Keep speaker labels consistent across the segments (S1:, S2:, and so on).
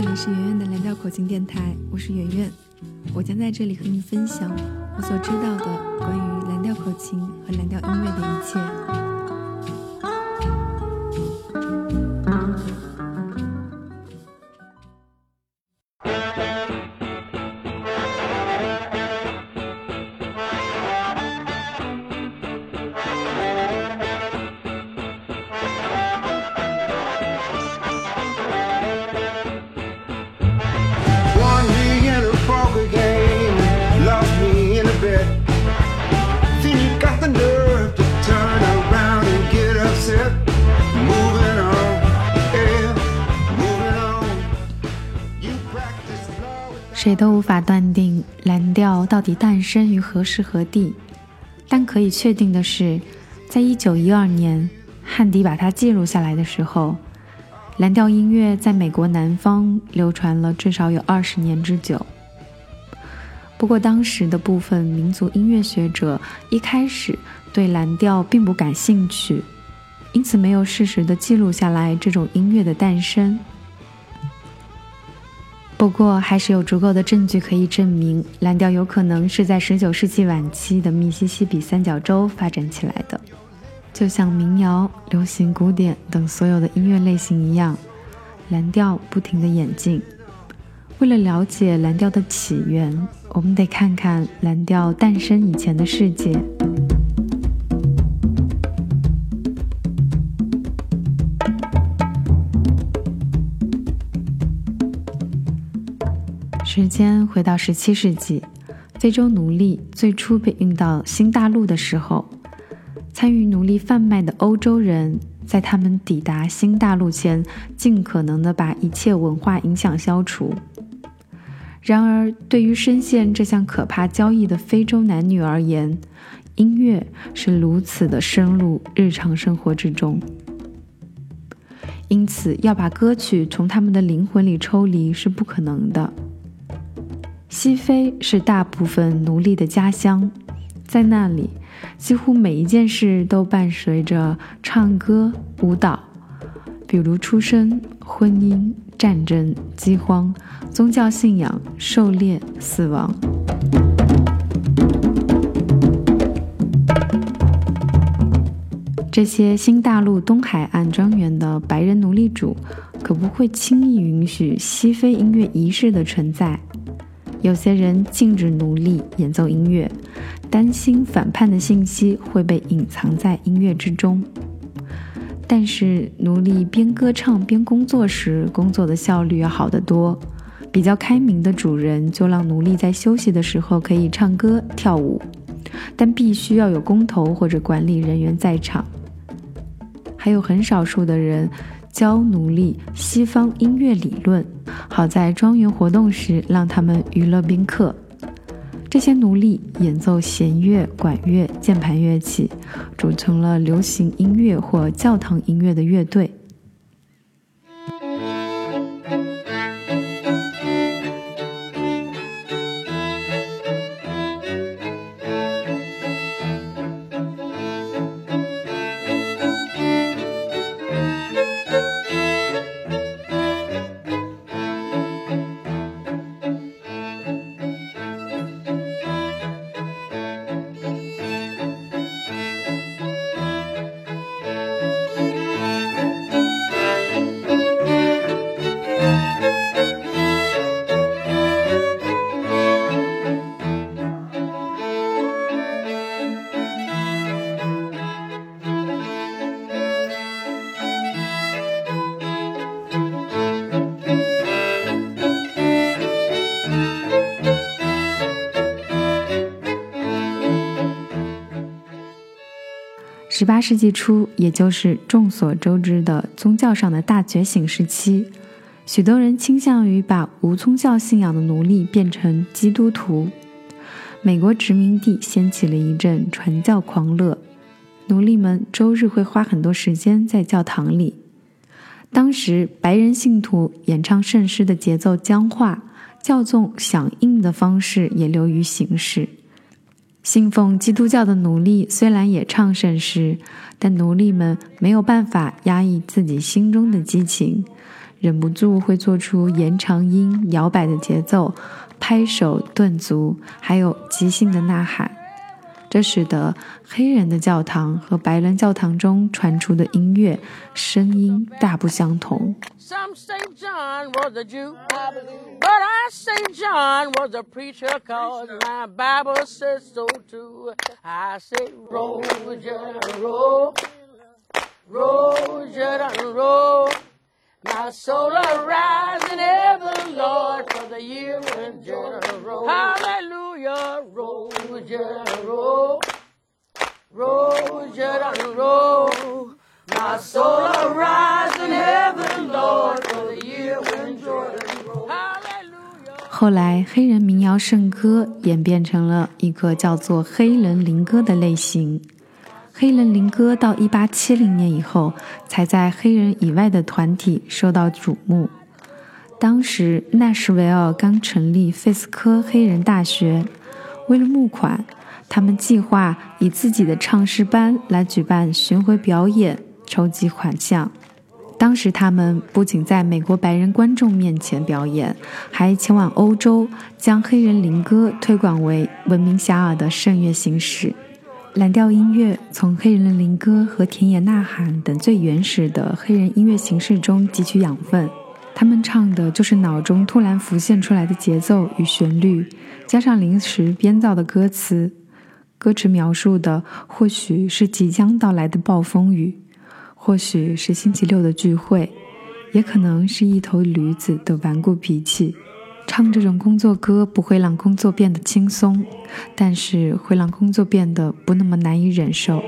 S1: 这里是圆圆的蓝调口琴电台，我是圆圆，我将在这里和你分享我所知道的关于蓝调口琴和蓝调音乐的一切。谁都无法断定蓝调到底诞生于何时何地，但可以确定的是，在一九一二年，汉迪把它记录下来的时候，蓝调音乐在美国南方流传了至少有二十年之久。不过，当时的部分民族音乐学者一开始对蓝调并不感兴趣，因此没有适时的记录下来这种音乐的诞生。不过，还是有足够的证据可以证明，蓝调有可能是在19世纪晚期的密西西比三角洲发展起来的。就像民谣、流行、古典等所有的音乐类型一样，蓝调不停地演进。为了了解蓝调的起源，我们得看看蓝调诞生以前的世界。时间回到十七世纪，非洲奴隶最初被运到新大陆的时候，参与奴隶贩卖的欧洲人在他们抵达新大陆前，尽可能的把一切文化影响消除。然而，对于深陷这项可怕交易的非洲男女而言，音乐是如此的深入日常生活之中，因此要把歌曲从他们的灵魂里抽离是不可能的。西非是大部分奴隶的家乡，在那里，几乎每一件事都伴随着唱歌、舞蹈，比如出生、婚姻、战争、饥荒、宗教信仰、狩猎、死亡。这些新大陆东海岸庄园的白人奴隶主，可不会轻易允许西非音乐仪式的存在。有些人禁止奴隶演奏音乐，担心反叛的信息会被隐藏在音乐之中。但是，奴隶边歌唱边工作时，工作的效率要好得多。比较开明的主人就让奴隶在休息的时候可以唱歌跳舞，但必须要有工头或者管理人员在场。还有很少数的人。教奴隶西方音乐理论，好在庄园活动时让他们娱乐宾客。这些奴隶演奏弦乐、管乐、键盘乐器，组成了流行音乐或教堂音乐的乐队。十八世纪初，也就是众所周知的宗教上的大觉醒时期，许多人倾向于把无宗教信仰的奴隶变成基督徒。美国殖民地掀起了一阵传教狂热，奴隶们周日会花很多时间在教堂里。当时，白人信徒演唱圣诗的节奏僵化，教众响应的方式也流于形式。信奉基督教的奴隶虽然也唱圣诗，但奴隶们没有办法压抑自己心中的激情，忍不住会做出延长音、摇摆的节奏、拍手、顿足，还有即兴的呐喊。这使得黑人的教堂和白人教堂中传出的音乐声音大不相同。
S2: Some say John was a Jew, but I say John was a preacher, cause my Bible says so too. I say, roll, Jordan, roll, roll, Jordan, roll. My soul arise in heaven, Lord, for the year when Jordan roll.
S1: 后来黑人民谣圣歌演变成了一个叫做黑人灵歌的类型。黑人灵歌到一八七零年以后才在黑人以外的团体受到瞩目。当时，纳什维尔刚成立费斯科黑人大学，为了募款，他们计划以自己的唱诗班来举办巡回表演，筹集款项。当时，他们不仅在美国白人观众面前表演，还前往欧洲，将黑人灵歌推广为闻名遐迩的圣乐形式。蓝调音乐从黑人的灵歌和田野呐喊等最原始的黑人音乐形式中汲取养分，他们唱的就是脑中突然浮现出来的节奏与旋律，加上临时编造的歌词。歌词描述的或许是即将到来的暴风雨，或许是星期六的聚会，也可能是一头驴子的顽固脾气。唱这种工作歌不会让工作变得轻松，但是会让工作变得不那么难以忍受。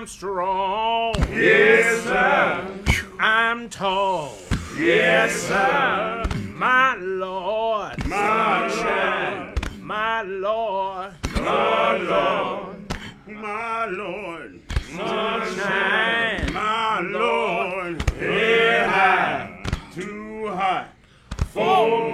S2: I'm strong, yes sir. I'm tall, yes sir. My Lord. My Lord, my Lord, my Lord. Sunshine, my Lord, head high, too high. For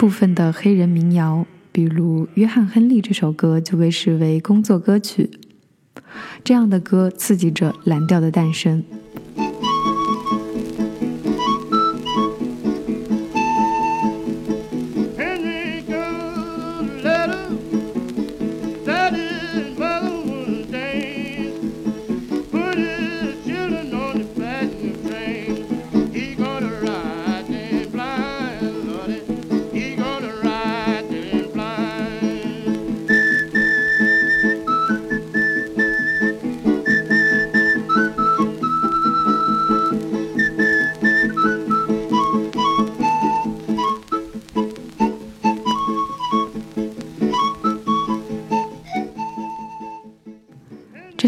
S1: 部分的黑人民谣，比如《约翰·亨利》这首歌，就被视为工作歌曲。这样的歌刺激着蓝调的诞生。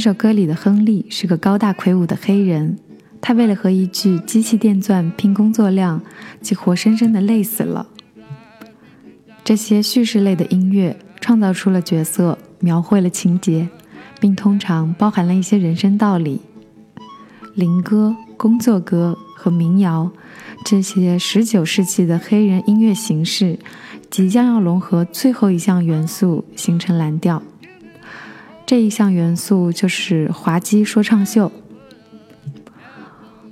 S1: 这首歌里的亨利是个高大魁梧的黑人，他为了和一具机器电钻拼工作量，竟活生生的累死了。这些叙事类的音乐创造出了角色，描绘了情节，并通常包含了一些人生道理。灵歌、工作歌和民谣这些19世纪的黑人音乐形式，即将要融合最后一项元素，形成蓝调。这一项元素就是滑稽说唱秀。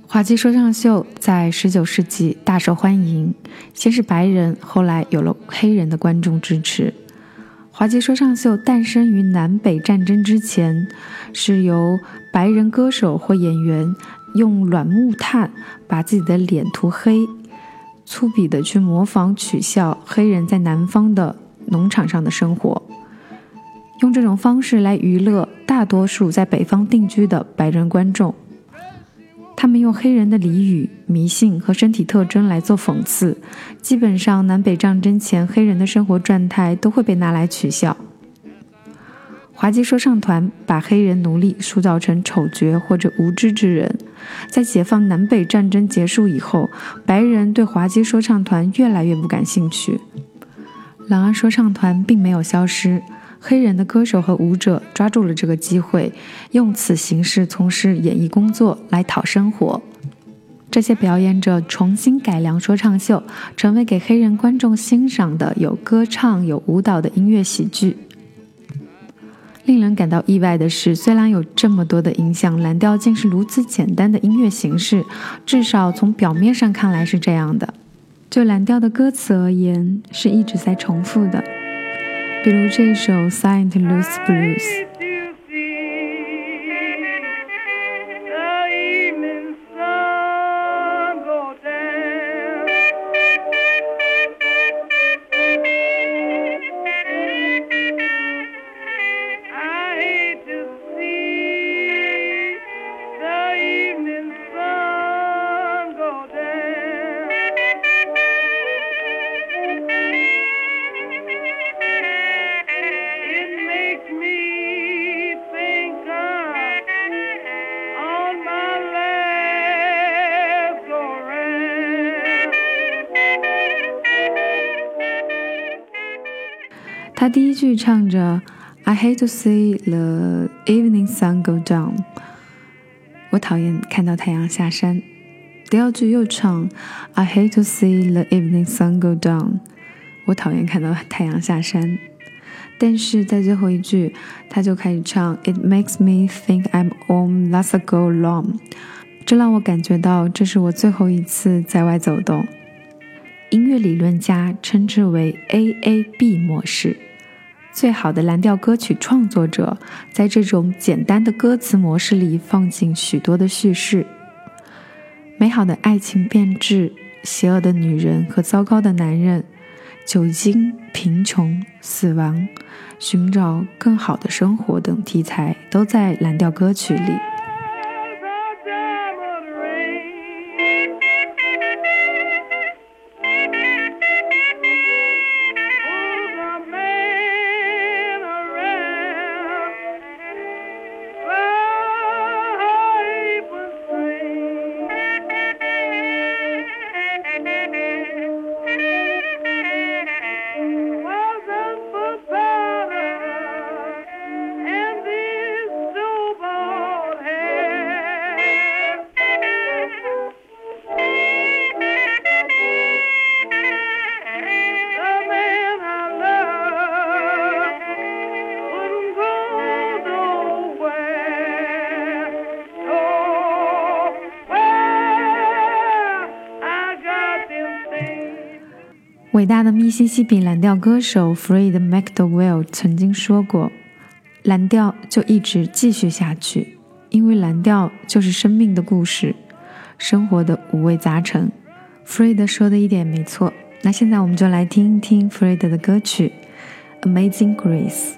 S1: 滑稽说唱秀在19世纪大受欢迎，先是白人，后来有了黑人的观众支持。滑稽说唱秀诞生于南北战争之前，是由白人歌手或演员用软木炭把自己的脸涂黑，粗鄙的去模仿取笑黑人在南方的农场上的生活。用这种方式来娱乐大多数在北方定居的白人观众。他们用黑人的俚语、迷信和身体特征来做讽刺，基本上南北战争前黑人的生活状态都会被拿来取笑。滑稽说唱团把黑人奴隶塑造成丑角或者无知之人。在解放南北战争结束以后，白人对滑稽说唱团越来越不感兴趣。朗安说唱团并没有消失，黑人的歌手和舞者抓住了这个机会，用此形式从事演艺工作来讨生活。这些表演者重新改良说唱秀，成为给黑人观众欣赏的有歌唱、有舞蹈的音乐喜剧。令人感到意外的是，虽然有这么多的影响，蓝调竟是如此简单的音乐形式。至少从表面上看来是这样的。就蓝调的歌词而言，是一直在重复的。比如这一首《Saint Louis Blues》。 他第一句唱着 "I hate to see the evening sun go down"，我讨厌看到太阳下山。第二句又唱 "I hate to see the evening sun go down"，我讨厌看到太阳下山。但是在最后一句，他就开始唱 "It makes me think I'm on last go long"，这让我感觉到这是我最后一次在外走动。音乐理论家称之为 AAB 模式。最好的蓝调歌曲创作者，在这种简单的歌词模式里放进许多的叙事。美好的爱情变质、邪恶的女人和糟糕的男人、酒精、贫穷、死亡、寻找更好的生活等题材，都在蓝调歌曲里。伟大的密西西比蓝调歌手 Fred McDowell 曾经说过：“蓝调就一直继续下去，因为蓝调就是生命的故事，生活的五味杂陈。”Fred 说的一点没错。那现在我们就来听一听 Fred 的歌曲《Amazing Grace》。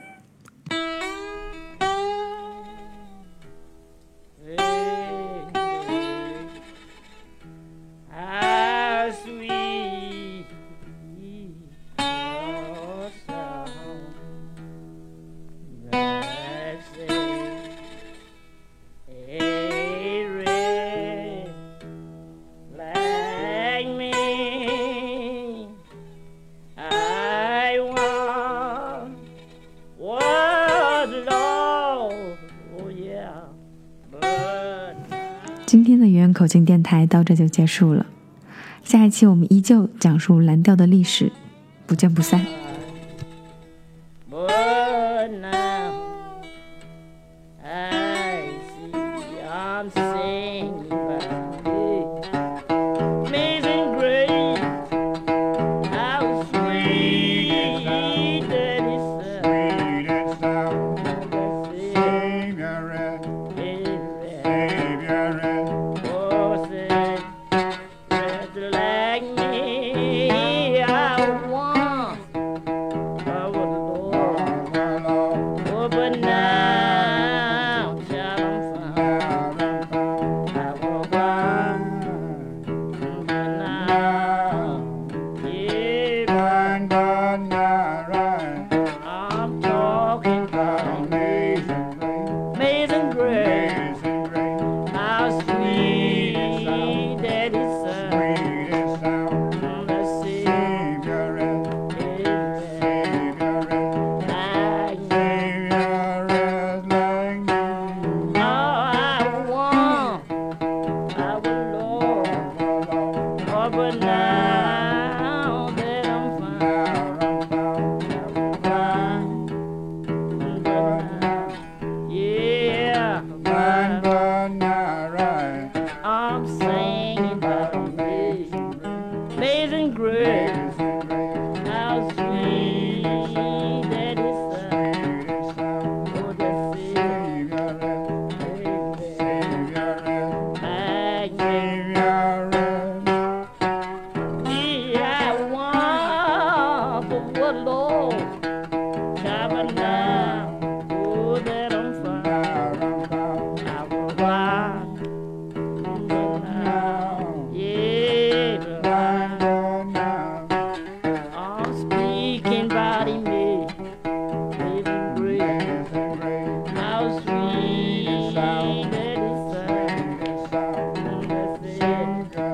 S1: 口径电台到这就结束了，下一期我们依旧讲述蓝调的历史，不见不散。
S2: Sing.